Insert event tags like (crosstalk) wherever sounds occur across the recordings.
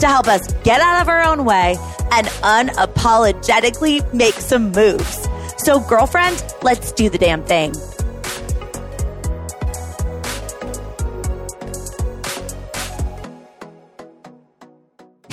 to help us get out of our own way and unapologetically make some moves. So, girlfriend, let's do the damn thing.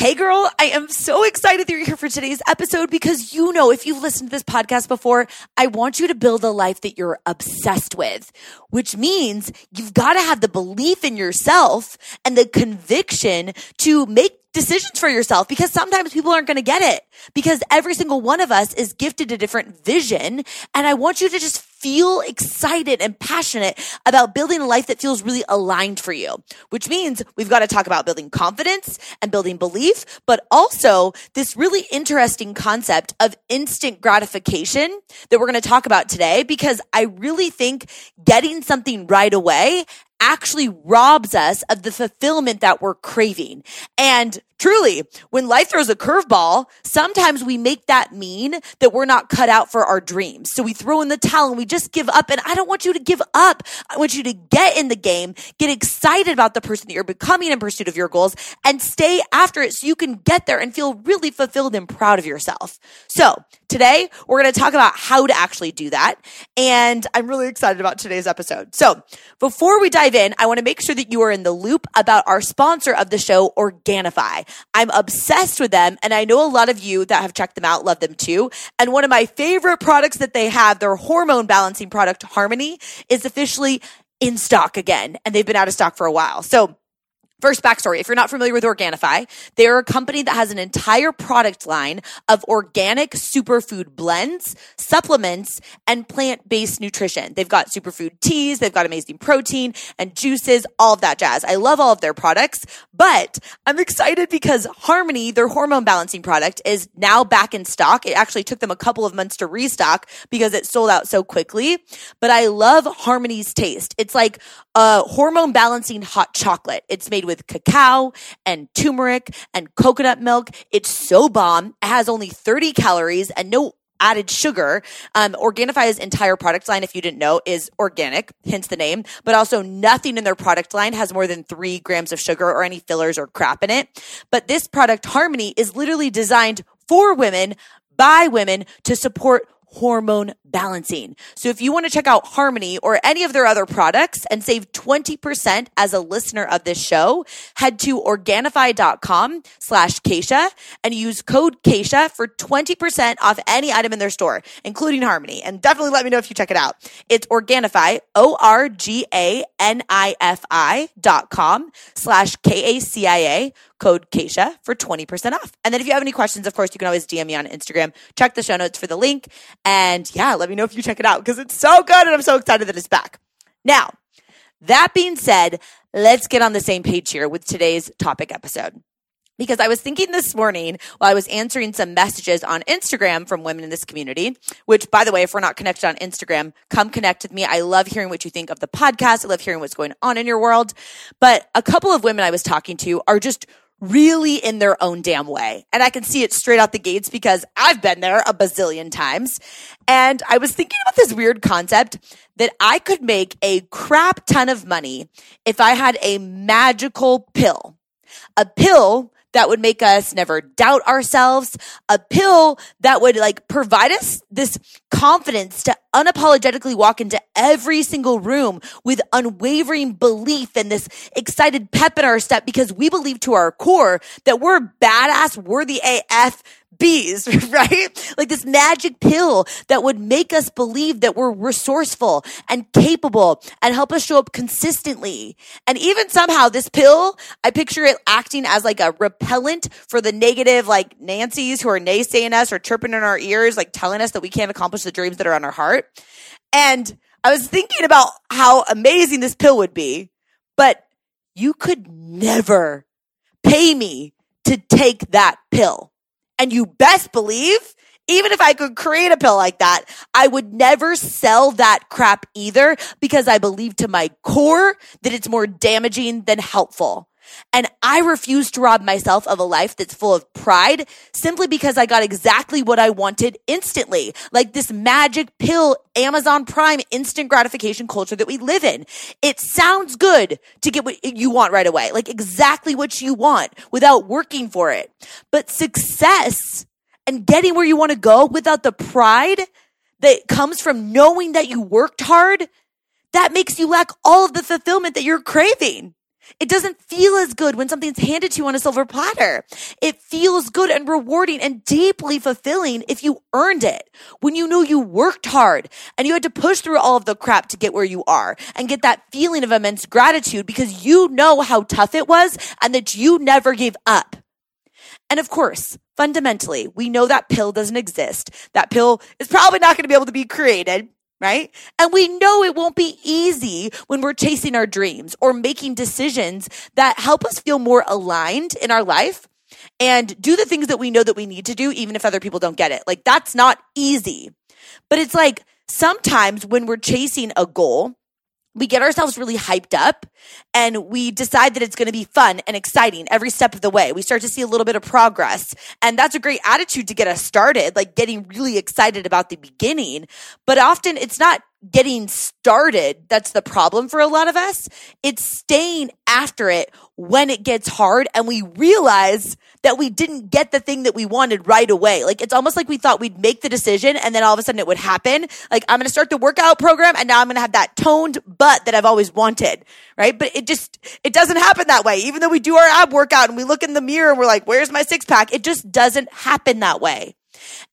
Hey girl, I am so excited that you're here for today's episode because you know, if you've listened to this podcast before, I want you to build a life that you're obsessed with, which means you've got to have the belief in yourself and the conviction to make decisions for yourself because sometimes people aren't going to get it because every single one of us is gifted a different vision. And I want you to just feel excited and passionate about building a life that feels really aligned for you, which means we've got to talk about building confidence and building belief, but also this really interesting concept of instant gratification that we're going to talk about today because I really think getting something right away actually robs us of the fulfillment that we're craving. And truly, when life throws a curveball, sometimes we make that mean that we're not cut out for our dreams. So we throw in the towel and we just give up. And I don't want you to give up. I want you to get in the game, get excited about the person that you're becoming in pursuit of your goals and stay after it so you can get there and feel really fulfilled and proud of yourself. So today we're going to talk about how to actually do that. And I'm really excited about today's episode. So before we dive in, I want to make sure that you are in the loop about our sponsor of the show, Organifi. I'm obsessed with them. And I know a lot of you that have checked them out love them too. And one of my favorite products that they have, their hormone balancing product, Harmony, is officially in stock again. And they've been out of stock for a while. So First backstory. If you're not familiar with Organifi, they are a company that has an entire product line of organic superfood blends, supplements, and plant-based nutrition. They've got superfood teas, they've got amazing protein and juices, all of that jazz. I love all of their products, but I'm excited because Harmony, their hormone balancing product, is now back in stock. It actually took them a couple of months to restock because it sold out so quickly. But I love Harmony's taste. It's like a hormone balancing hot chocolate. It's made with cacao and turmeric and coconut milk. It's so bomb. It has only 30 calories and no added sugar. Um, Organifi's entire product line, if you didn't know, is organic, hence the name, but also nothing in their product line has more than three grams of sugar or any fillers or crap in it. But this product, Harmony, is literally designed for women by women to support hormone balancing. So if you want to check out Harmony or any of their other products and save 20% as a listener of this show, head to Organifi.com slash Kacia and use code Kacia for 20% off any item in their store, including Harmony. And definitely let me know if you check it out. It's Organifi, O-R-G-A-N-I-F-I dot com slash K-A-C-I-A code Kacia for 20% off. And then if you have any questions, of course, you can always DM me on Instagram. Check the show notes for the link. And yeah, let me know if you check it out because it's so good and I'm so excited that it's back. Now, that being said, let's get on the same page here with today's topic episode. Because I was thinking this morning while I was answering some messages on Instagram from women in this community, which by the way, if we're not connected on Instagram, come connect with me. I love hearing what you think of the podcast. I love hearing what's going on in your world. But a couple of women I was talking to are just really in their own damn way. And I can see it straight out the gates because I've been there a bazillion times. And I was thinking about this weird concept that I could make a crap ton of money if I had a magical pill. A pill that would make us never doubt ourselves, a pill that would like provide us this confidence to unapologetically walk into every single room with unwavering belief and this excited pep in our step because we believe to our core that we're badass, worthy AF bees, (laughs) right? Like this magic pill that would make us believe that we're resourceful and capable and help us show up consistently. And even somehow this pill, I picture it acting as like a repellent for the negative, like Nancy's who are naysaying us or chirping in our ears, like telling us that we can't accomplish the dreams that are on our heart. And I was thinking about how amazing this pill would be, but you could never pay me to take that pill. And you best believe even if I could create a pill like that, I would never sell that crap either because I believe to my core that it's more damaging than helpful. And I refuse to rob myself of a life that's full of pride simply because I got exactly what I wanted instantly. Like this magic pill, Amazon Prime instant gratification culture that we live in. It sounds good to get what you want right away, like exactly what you want without working for it. But success and getting where you want to go without the pride that comes from knowing that you worked hard, that makes you lack all of the fulfillment that you're craving. It doesn't feel as good when something's handed to you on a silver platter. It feels good and rewarding and deeply fulfilling if you earned it. When you know you worked hard and you had to push through all of the crap to get where you are and get that feeling of immense gratitude because you know how tough it was and that you never gave up. And of course, fundamentally, we know that pill doesn't exist. That pill is probably not going to be able to be created. Right? And we know it won't be easy when we're chasing our dreams or making decisions that help us feel more aligned in our life and do the things that we know that we need to do, even if other people don't get it. Like that's not easy. But it's like sometimes when we're chasing a goal, we get ourselves really hyped up and we decide that it's going to be fun and exciting every step of the way. We start to see a little bit of progress. And that's a great attitude to get us started, like getting really excited about the beginning. But often it's not getting started that's the problem for a lot of us. It's staying after it when it gets hard and we realize that we didn't get the thing that we wanted right away. Like it's almost like we thought we'd make the decision and then all of a sudden it would happen. Like I'm going to start the workout program and now I'm going to have that toned butt that I've always wanted. Right. But it just, it doesn't happen that way. Even though we do our ab workout and we look in the mirror and we're like, where's my six pack? It just doesn't happen that way.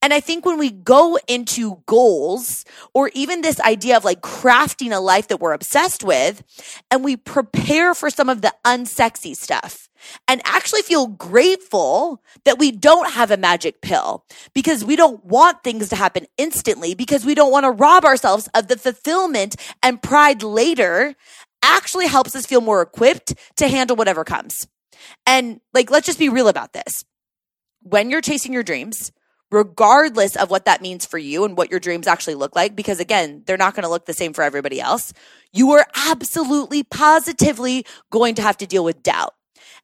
And I think when we go into goals or even this idea of like crafting a life that we're obsessed with and we prepare for some of the unsexy stuff and actually feel grateful that we don't have a magic pill because we don't want things to happen instantly because we don't want to rob ourselves of the fulfillment and pride later actually helps us feel more equipped to handle whatever comes. And like, let's just be real about this. When you're chasing your dreams, regardless of what that means for you and what your dreams actually look like, because again, they're not going to look the same for everybody else. You are absolutely positively going to have to deal with doubt.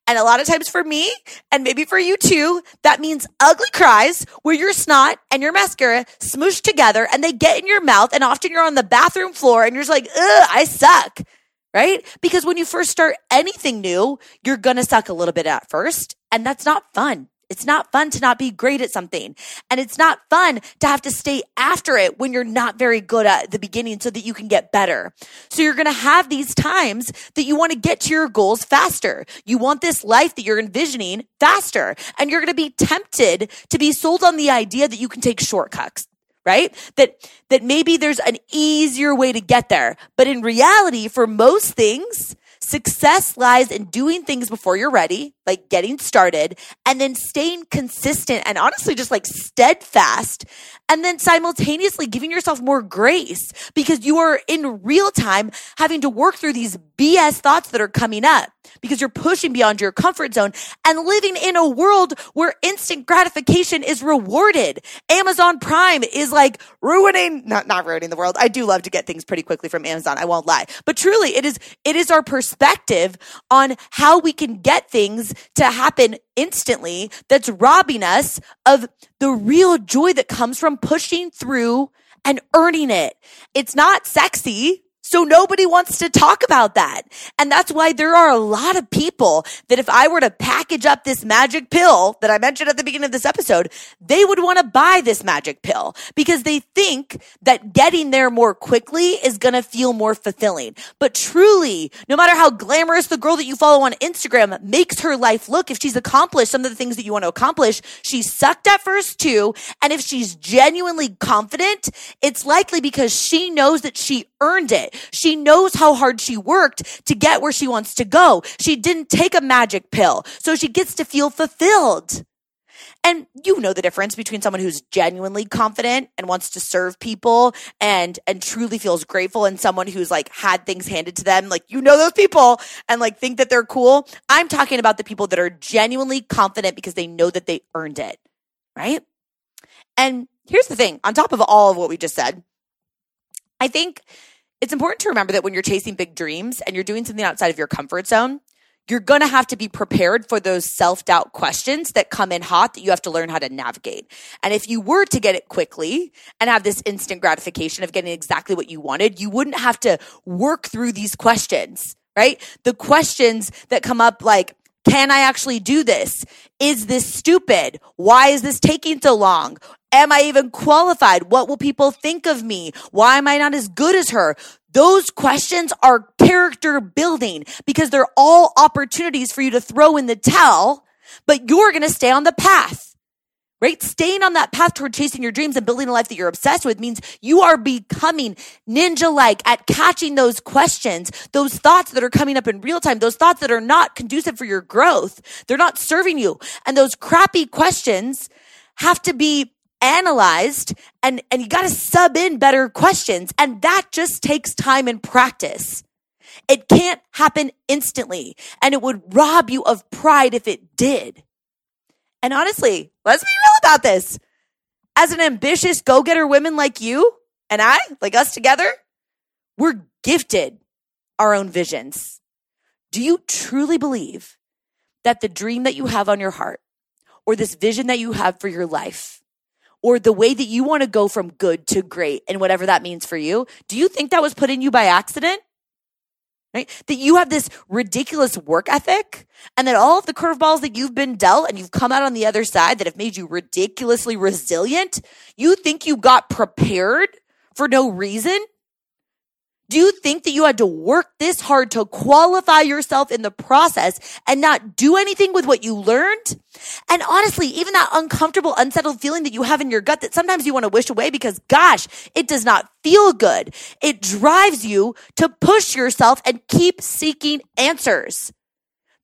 And a lot of times for me, and maybe for you too, that means ugly cries where your snot and your mascara smoosh together and they get in your mouth. And often you're on the bathroom floor and you're just like, ugh, I suck. Right? Because when you first start anything new, you're going to suck a little bit at first. And that's not fun. It's not fun to not be great at something. And it's not fun to have to stay after it when you're not very good at the beginning so that you can get better. So you're going to have these times that you want to get to your goals faster. You want this life that you're envisioning faster. And you're going to be tempted to be sold on the idea that you can take shortcuts right? That, that maybe there's an easier way to get there. But in reality, for most things, Success lies in doing things before you're ready, like getting started, and then staying consistent and honestly just like steadfast, and then simultaneously giving yourself more grace because you are in real time having to work through these BS thoughts that are coming up because you're pushing beyond your comfort zone and living in a world where instant gratification is rewarded. Amazon Prime is like ruining, not, not ruining the world. I do love to get things pretty quickly from Amazon. I won't lie, but truly it is, it is our perspective on how we can get things to happen instantly that's robbing us of the real joy that comes from pushing through and earning it. It's not sexy. So nobody wants to talk about that. And that's why there are a lot of people that if I were to package up this magic pill that I mentioned at the beginning of this episode, they would want to buy this magic pill because they think that getting there more quickly is going to feel more fulfilling. But truly, no matter how glamorous the girl that you follow on Instagram makes her life look, if she's accomplished some of the things that you want to accomplish, she sucked at first too. And if she's genuinely confident, it's likely because she knows that she earned it. She knows how hard she worked to get where she wants to go. She didn't take a magic pill. So she gets to feel fulfilled. And you know the difference between someone who's genuinely confident and wants to serve people and and truly feels grateful and someone who's like had things handed to them. Like you know those people and like think that they're cool. I'm talking about the people that are genuinely confident because they know that they earned it. right? And here's the thing on top of all of what we just said, I think it's important to remember that when you're chasing big dreams and you're doing something outside of your comfort zone, you're going to have to be prepared for those self doubt questions that come in hot that you have to learn how to navigate. And if you were to get it quickly and have this instant gratification of getting exactly what you wanted, you wouldn't have to work through these questions, right? The questions that come up like, can I actually do this? Is this stupid? Why is this taking so long? Am I even qualified? What will people think of me? Why am I not as good as her? Those questions are character building because they're all opportunities for you to throw in the towel, but you're going to stay on the path. Right? Staying on that path toward chasing your dreams and building a life that you're obsessed with means you are becoming ninja like at catching those questions, those thoughts that are coming up in real time, those thoughts that are not conducive for your growth. They're not serving you. And those crappy questions have to be analyzed and, and you got to sub in better questions. And that just takes time and practice. It can't happen instantly and it would rob you of pride if it did. And honestly, let's be real about this. As an ambitious go getter women like you and I, like us together, we're gifted our own visions. Do you truly believe that the dream that you have on your heart or this vision that you have for your life or the way that you want to go from good to great and whatever that means for you, do you think that was put in you by accident? Right? That you have this ridiculous work ethic and that all of the curveballs that you've been dealt and you've come out on the other side that have made you ridiculously resilient, you think you got prepared for no reason? Do you think that you had to work this hard to qualify yourself in the process and not do anything with what you learned? And honestly, even that uncomfortable, unsettled feeling that you have in your gut that sometimes you want to wish away because gosh, it does not feel good. It drives you to push yourself and keep seeking answers.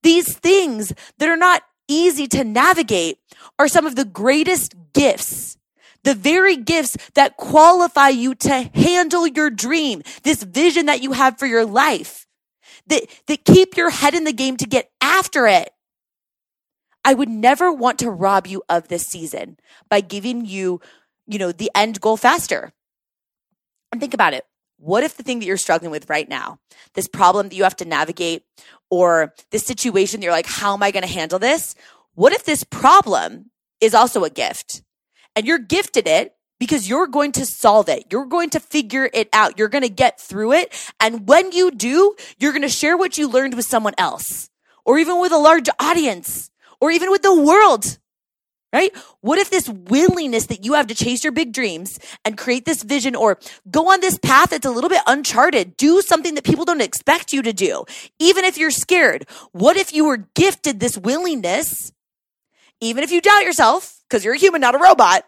These things that are not easy to navigate are some of the greatest gifts the very gifts that qualify you to handle your dream, this vision that you have for your life, that, that keep your head in the game to get after it. I would never want to rob you of this season by giving you, you know, the end goal faster. And think about it. What if the thing that you're struggling with right now, this problem that you have to navigate, or this situation that you're like, how am I going to handle this? What if this problem is also a gift? And you're gifted it because you're going to solve it. You're going to figure it out. You're going to get through it. And when you do, you're going to share what you learned with someone else or even with a large audience or even with the world. Right? What if this willingness that you have to chase your big dreams and create this vision or go on this path that's a little bit uncharted, do something that people don't expect you to do, even if you're scared? What if you were gifted this willingness even if you doubt yourself, because you're a human, not a robot,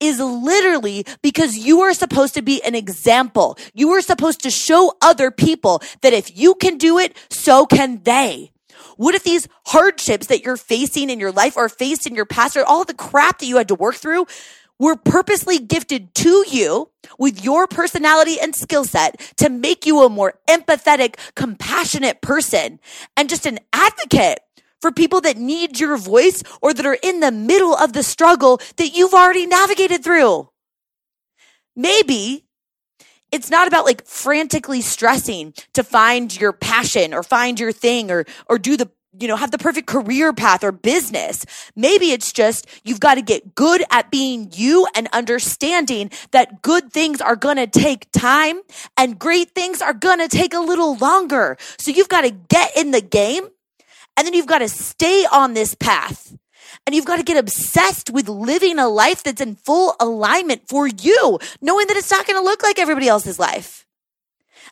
is literally because you are supposed to be an example. You are supposed to show other people that if you can do it, so can they. What if these hardships that you're facing in your life or faced in your past or all the crap that you had to work through were purposely gifted to you with your personality and skill set to make you a more empathetic, compassionate person and just an advocate for people that need your voice or that are in the middle of the struggle that you've already navigated through. Maybe it's not about like frantically stressing to find your passion or find your thing or, or do the, you know, have the perfect career path or business. Maybe it's just you've got to get good at being you and understanding that good things are going to take time and great things are going to take a little longer. So you've got to get in the game and then you've got to stay on this path. And you've got to get obsessed with living a life that's in full alignment for you, knowing that it's not going to look like everybody else's life.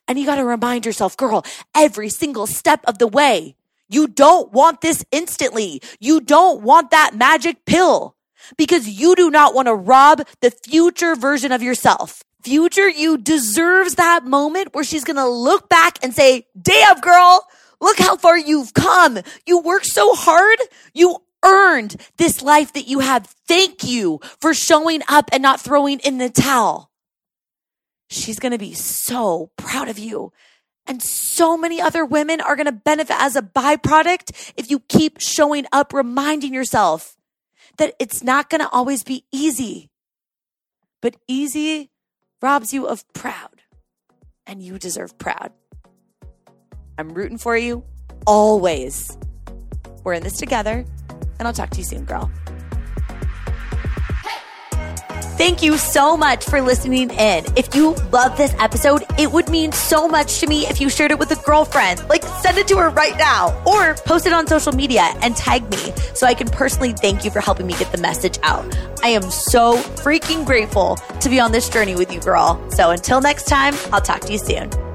And you got to remind yourself, girl, every single step of the way, you don't want this instantly. You don't want that magic pill because you do not want to rob the future version of yourself. Future you deserves that moment where she's going to look back and say, damn girl, Look how far you've come. You worked so hard. You earned this life that you have. Thank you for showing up and not throwing in the towel. She's going to be so proud of you. And so many other women are going to benefit as a byproduct if you keep showing up, reminding yourself that it's not going to always be easy. But easy robs you of proud, and you deserve proud. I'm rooting for you always. We're in this together, and I'll talk to you soon, girl. Thank you so much for listening in. If you love this episode, it would mean so much to me if you shared it with a girlfriend. Like, send it to her right now or post it on social media and tag me so I can personally thank you for helping me get the message out. I am so freaking grateful to be on this journey with you, girl. So until next time, I'll talk to you soon.